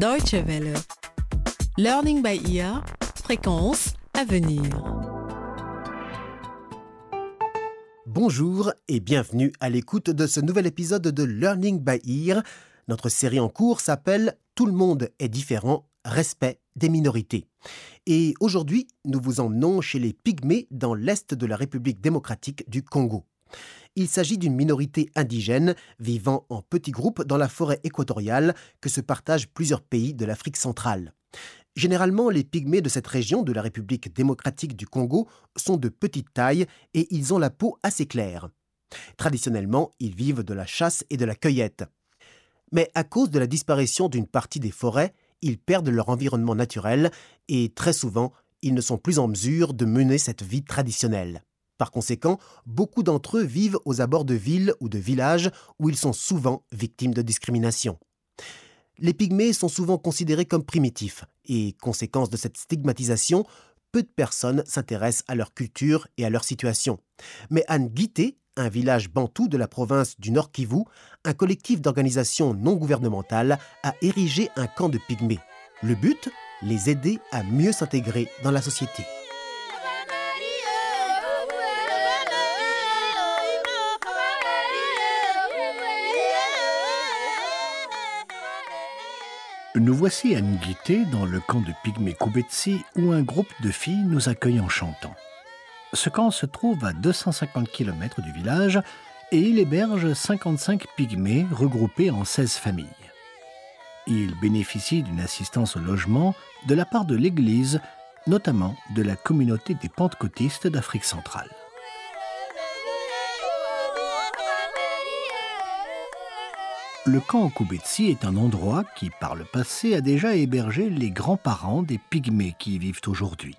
Deutsche Welle. Learning by ear, fréquence à venir. Bonjour et bienvenue à l'écoute de ce nouvel épisode de Learning by Ear. Notre série en cours s'appelle Tout le monde est différent, respect des minorités. Et aujourd'hui, nous vous emmenons chez les Pygmées dans l'est de la République démocratique du Congo. Il s'agit d'une minorité indigène vivant en petits groupes dans la forêt équatoriale que se partagent plusieurs pays de l'Afrique centrale. Généralement, les pygmées de cette région de la République démocratique du Congo sont de petite taille et ils ont la peau assez claire. Traditionnellement, ils vivent de la chasse et de la cueillette. Mais à cause de la disparition d'une partie des forêts, ils perdent leur environnement naturel et très souvent, ils ne sont plus en mesure de mener cette vie traditionnelle. Par conséquent, beaucoup d'entre eux vivent aux abords de villes ou de villages où ils sont souvent victimes de discrimination. Les pygmées sont souvent considérés comme primitifs et, conséquence de cette stigmatisation, peu de personnes s'intéressent à leur culture et à leur situation. Mais Anne Guité, un village bantou de la province du Nord Kivu, un collectif d'organisations non gouvernementales, a érigé un camp de pygmées. Le but Les aider à mieux s'intégrer dans la société. Nous voici à Nguité, dans le camp de Pygmée Koubetsi, où un groupe de filles nous accueille en chantant. Ce camp se trouve à 250 km du village et il héberge 55 pygmées regroupés en 16 familles. Il bénéficie d'une assistance au logement de la part de l'Église, notamment de la communauté des pentecôtistes d'Afrique centrale. Le camp Koubetsi est un endroit qui, par le passé, a déjà hébergé les grands-parents des pygmées qui y vivent aujourd'hui.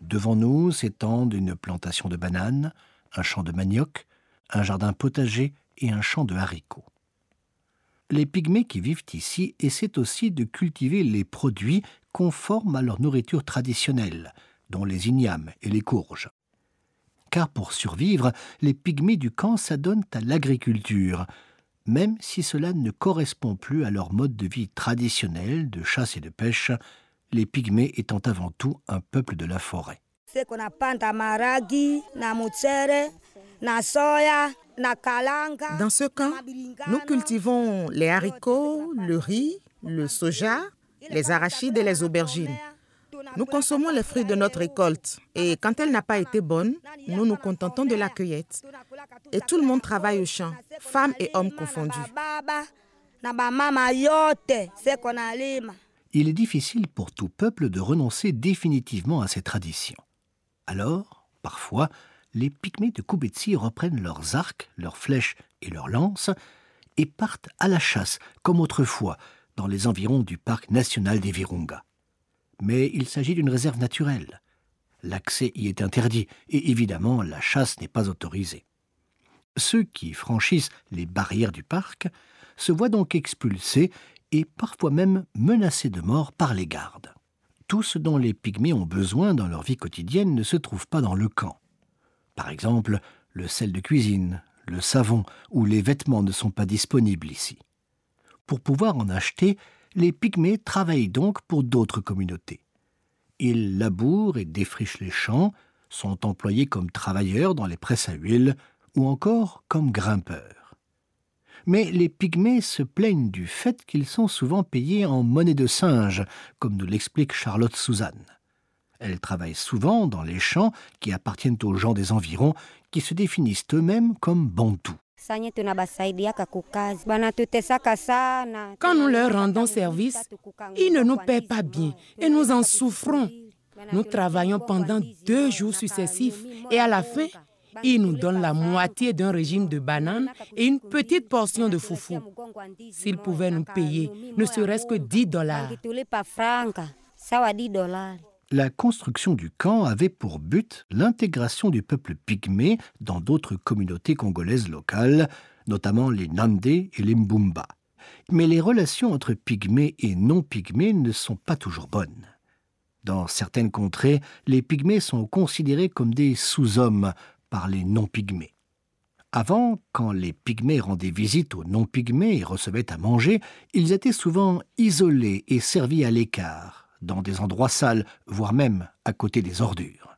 Devant nous s'étendent une plantation de bananes, un champ de manioc, un jardin potager et un champ de haricots. Les pygmées qui vivent ici essaient aussi de cultiver les produits conformes à leur nourriture traditionnelle, dont les ignames et les courges. Car pour survivre, les pygmées du camp s'adonnent à l'agriculture, même si cela ne correspond plus à leur mode de vie traditionnel de chasse et de pêche, les pygmées étant avant tout un peuple de la forêt. Dans ce camp, nous cultivons les haricots, le riz, le soja, les arachides et les aubergines. Nous consommons les fruits de notre récolte et quand elle n'a pas été bonne, nous nous contentons de la cueillette. Et tout le monde travaille au champ, femmes et hommes confondus. Il est difficile pour tout peuple de renoncer définitivement à ces traditions. Alors, parfois, les pygmées de Koubetsi reprennent leurs arcs, leurs flèches et leurs lances et partent à la chasse, comme autrefois, dans les environs du parc national des Virunga mais il s'agit d'une réserve naturelle. L'accès y est interdit et évidemment la chasse n'est pas autorisée. Ceux qui franchissent les barrières du parc se voient donc expulsés et parfois même menacés de mort par les gardes. Tout ce dont les pygmées ont besoin dans leur vie quotidienne ne se trouve pas dans le camp. Par exemple, le sel de cuisine, le savon ou les vêtements ne sont pas disponibles ici. Pour pouvoir en acheter, les pygmées travaillent donc pour d'autres communautés. Ils labourent et défrichent les champs, sont employés comme travailleurs dans les presses à huile ou encore comme grimpeurs. Mais les pygmées se plaignent du fait qu'ils sont souvent payés en monnaie de singe, comme nous l'explique Charlotte Suzanne. Elles travaillent souvent dans les champs qui appartiennent aux gens des environs, qui se définissent eux-mêmes comme bantous. Quand nous leur rendons service, ils ne nous paient pas bien et nous en souffrons. Nous travaillons pendant deux jours successifs et à la fin, ils nous donnent la moitié d'un régime de bananes et une petite portion de foufou. S'ils pouvaient nous payer ne serait-ce que 10 dollars. La construction du camp avait pour but l'intégration du peuple pygmée dans d'autres communautés congolaises locales, notamment les Nande et les Mbumba. Mais les relations entre pygmées et non-pygmées ne sont pas toujours bonnes. Dans certaines contrées, les pygmées sont considérés comme des sous-hommes par les non-pygmées. Avant, quand les pygmées rendaient visite aux non-pygmées et recevaient à manger, ils étaient souvent isolés et servis à l'écart, dans des endroits sales, voire même à côté des ordures.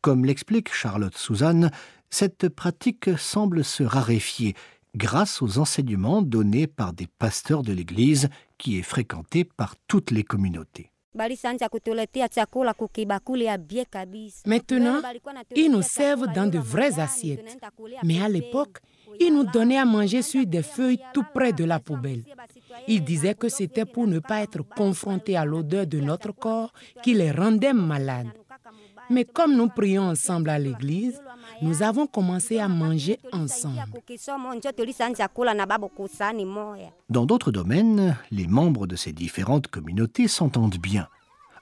Comme l'explique Charlotte Suzanne, cette pratique semble se raréfier grâce aux enseignements donnés par des pasteurs de l'Église qui est fréquentée par toutes les communautés. Maintenant, ils nous servent dans de vraies assiettes. Mais à l'époque, ils nous donnaient à manger sur des feuilles tout près de la poubelle. Ils disaient que c'était pour ne pas être confrontés à l'odeur de notre corps qui les rendait malades. Mais comme nous prions ensemble à l'église, nous avons commencé à manger ensemble. Dans d'autres domaines, les membres de ces différentes communautés s'entendent bien.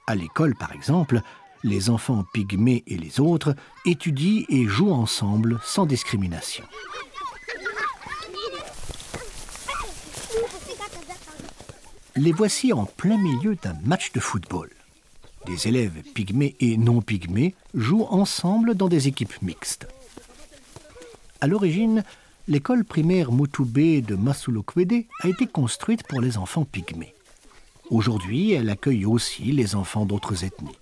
À l'école, par exemple, les enfants pygmées et les autres étudient et jouent ensemble sans discrimination. Les voici en plein milieu d'un match de football. Des élèves pygmées et non pygmées jouent ensemble dans des équipes mixtes. À l'origine, l'école primaire Mutube de Masulokwede a été construite pour les enfants pygmées. Aujourd'hui, elle accueille aussi les enfants d'autres ethnies.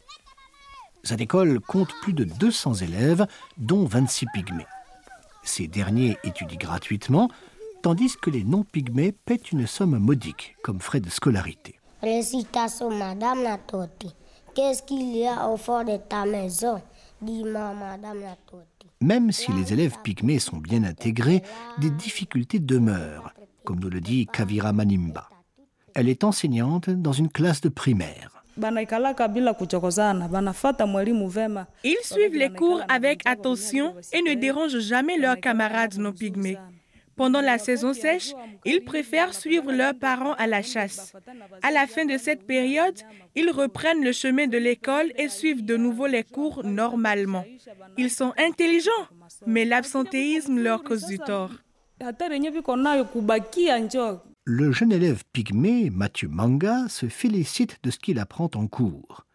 Cette école compte plus de 200 élèves, dont 26 pygmées. Ces derniers étudient gratuitement, tandis que les non-pygmées paient une somme modique comme frais de scolarité. Récitation, Madame Natoti. Qu'est-ce qu'il y a au fond de ta maison? Dis-moi, Madame Natoti. Même si les élèves pygmées sont bien intégrés, des difficultés demeurent, comme nous le dit Kavira Manimba. Elle est enseignante dans une classe de primaire. Ils suivent les cours avec attention et ne dérangent jamais leurs camarades non pygmées. Pendant la saison sèche, ils préfèrent suivre leurs parents à la chasse. À la fin de cette période, ils reprennent le chemin de l'école et suivent de nouveau les cours normalement. Ils sont intelligents, mais l'absentéisme leur cause du tort. Le jeune élève pygmée, Mathieu Manga, se félicite de ce qu'il apprend en cours.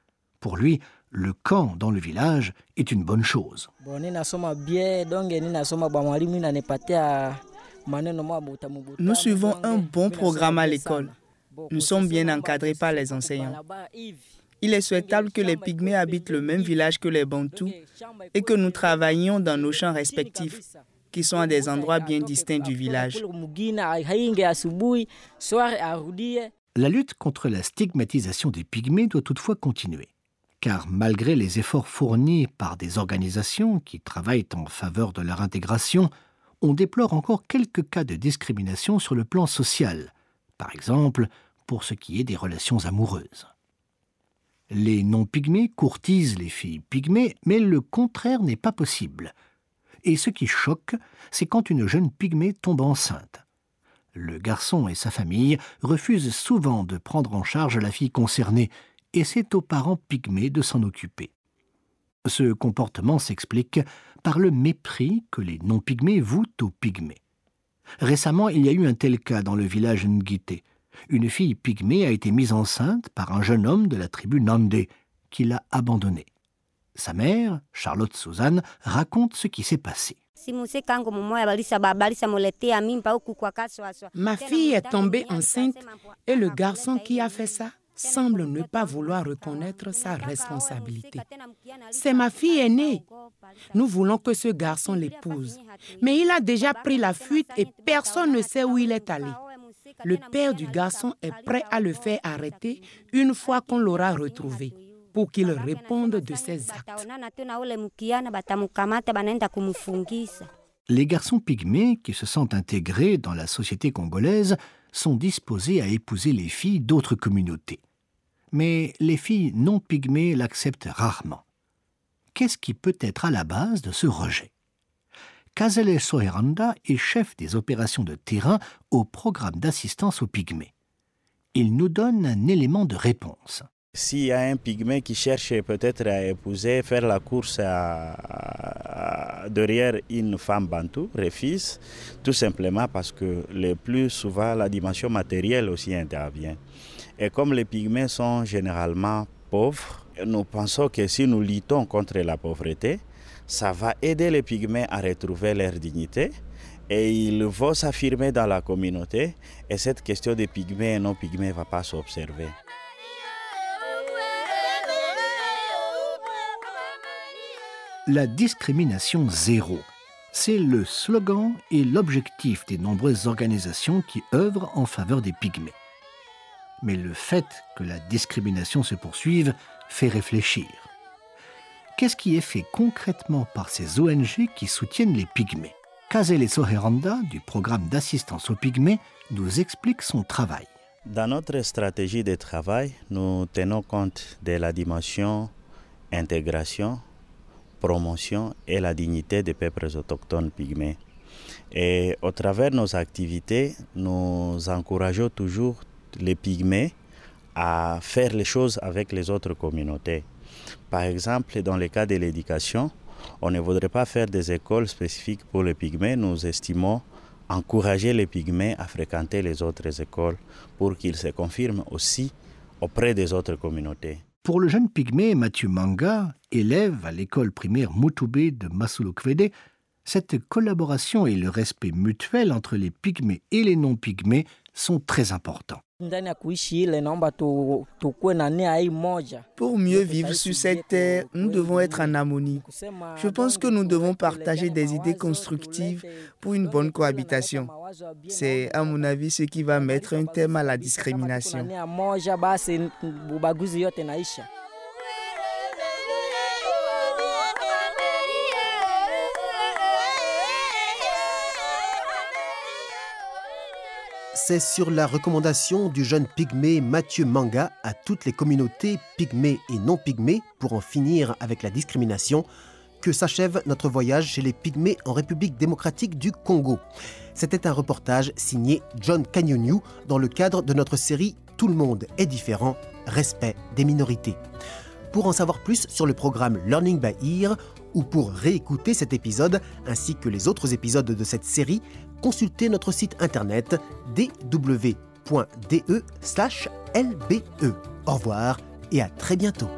Pour lui, le camp dans le village est une bonne chose. Nous suivons un bon programme à l'école. Nous sommes bien encadrés par les enseignants. Il est souhaitable que les pygmées habitent le même village que les bantous et que nous travaillions dans nos champs respectifs, qui sont à des endroits bien distincts du village. La lutte contre la stigmatisation des pygmées doit toutefois continuer, car malgré les efforts fournis par des organisations qui travaillent en faveur de leur intégration, on déplore encore quelques cas de discrimination sur le plan social, par exemple pour ce qui est des relations amoureuses. Les non-pygmées courtisent les filles pygmées, mais le contraire n'est pas possible. Et ce qui choque, c'est quand une jeune pygmée tombe enceinte. Le garçon et sa famille refusent souvent de prendre en charge la fille concernée, et c'est aux parents pygmées de s'en occuper. Ce comportement s'explique par le mépris que les non-pygmées vouent aux pygmées. Récemment, il y a eu un tel cas dans le village Ngite. Une fille pygmée a été mise enceinte par un jeune homme de la tribu Nande, qui l'a abandonnée. Sa mère, Charlotte Suzanne, raconte ce qui s'est passé. Ma fille est tombée enceinte et le garçon qui a fait ça? Semble ne pas vouloir reconnaître sa responsabilité. C'est ma fille aînée. Nous voulons que ce garçon l'épouse. Mais il a déjà pris la fuite et personne ne sait où il est allé. Le père du garçon est prêt à le faire arrêter une fois qu'on l'aura retrouvé pour qu'il réponde de ses actes. Les garçons pygmées qui se sentent intégrés dans la société congolaise sont disposés à épouser les filles d'autres communautés. Mais les filles non pygmées l'acceptent rarement. Qu'est-ce qui peut être à la base de ce rejet? Kazele Soheranda est chef des opérations de terrain au programme d'assistance aux pygmées. Il nous donne un élément de réponse. S'il y a un pygmée qui cherche peut-être à épouser, faire la course à, derrière une femme bantou, refuse, tout simplement parce que le plus souvent la dimension matérielle aussi intervient. Et comme les pygmées sont généralement pauvres, nous pensons que si nous luttons contre la pauvreté, ça va aider les pygmées à retrouver leur dignité et ils vont s'affirmer dans la communauté et cette question des pygmées et non pygmées ne va pas s'observer. La discrimination zéro, c'est le slogan et l'objectif des nombreuses organisations qui œuvrent en faveur des pygmées. Mais le fait que la discrimination se poursuive fait réfléchir. Qu'est-ce qui est fait concrètement par ces ONG qui soutiennent les pygmées? Kazele Soheranda, du programme d'assistance aux pygmées, nous explique son travail. Dans notre stratégie de travail, nous tenons compte de la dimension intégration, promotion et la dignité des peuples autochtones pygmées. Et au travers de nos activités, nous encourageons toujours les pygmées à faire les choses avec les autres communautés. Par exemple, dans le cas de l'éducation, on ne voudrait pas faire des écoles spécifiques pour les pygmées. Nous estimons encourager les pygmées à fréquenter les autres écoles pour qu'ils se confirment aussi auprès des autres communautés. Pour le jeune pygmée Mathieu Manga, élève à l'école primaire Mutoubé de Masulukwede, cette collaboration et le respect mutuel entre les pygmées et les non-pygmées sont très importants. Pour mieux vivre sur cette terre, nous devons être en harmonie. Je pense que nous devons partager des idées constructives pour une bonne cohabitation. C'est, à mon avis, ce qui va mettre un terme à la discrimination. C'est sur la recommandation du jeune pygmée Mathieu Manga à toutes les communautés pygmées et non pygmées pour en finir avec la discrimination que s'achève notre voyage chez les pygmées en République démocratique du Congo. C'était un reportage signé John Canyoniou dans le cadre de notre série Tout le monde est différent, respect des minorités. Pour en savoir plus sur le programme Learning by Ear ou pour réécouter cet épisode ainsi que les autres épisodes de cette série, consultez notre site internet dw.de/lbe. Au revoir et à très bientôt.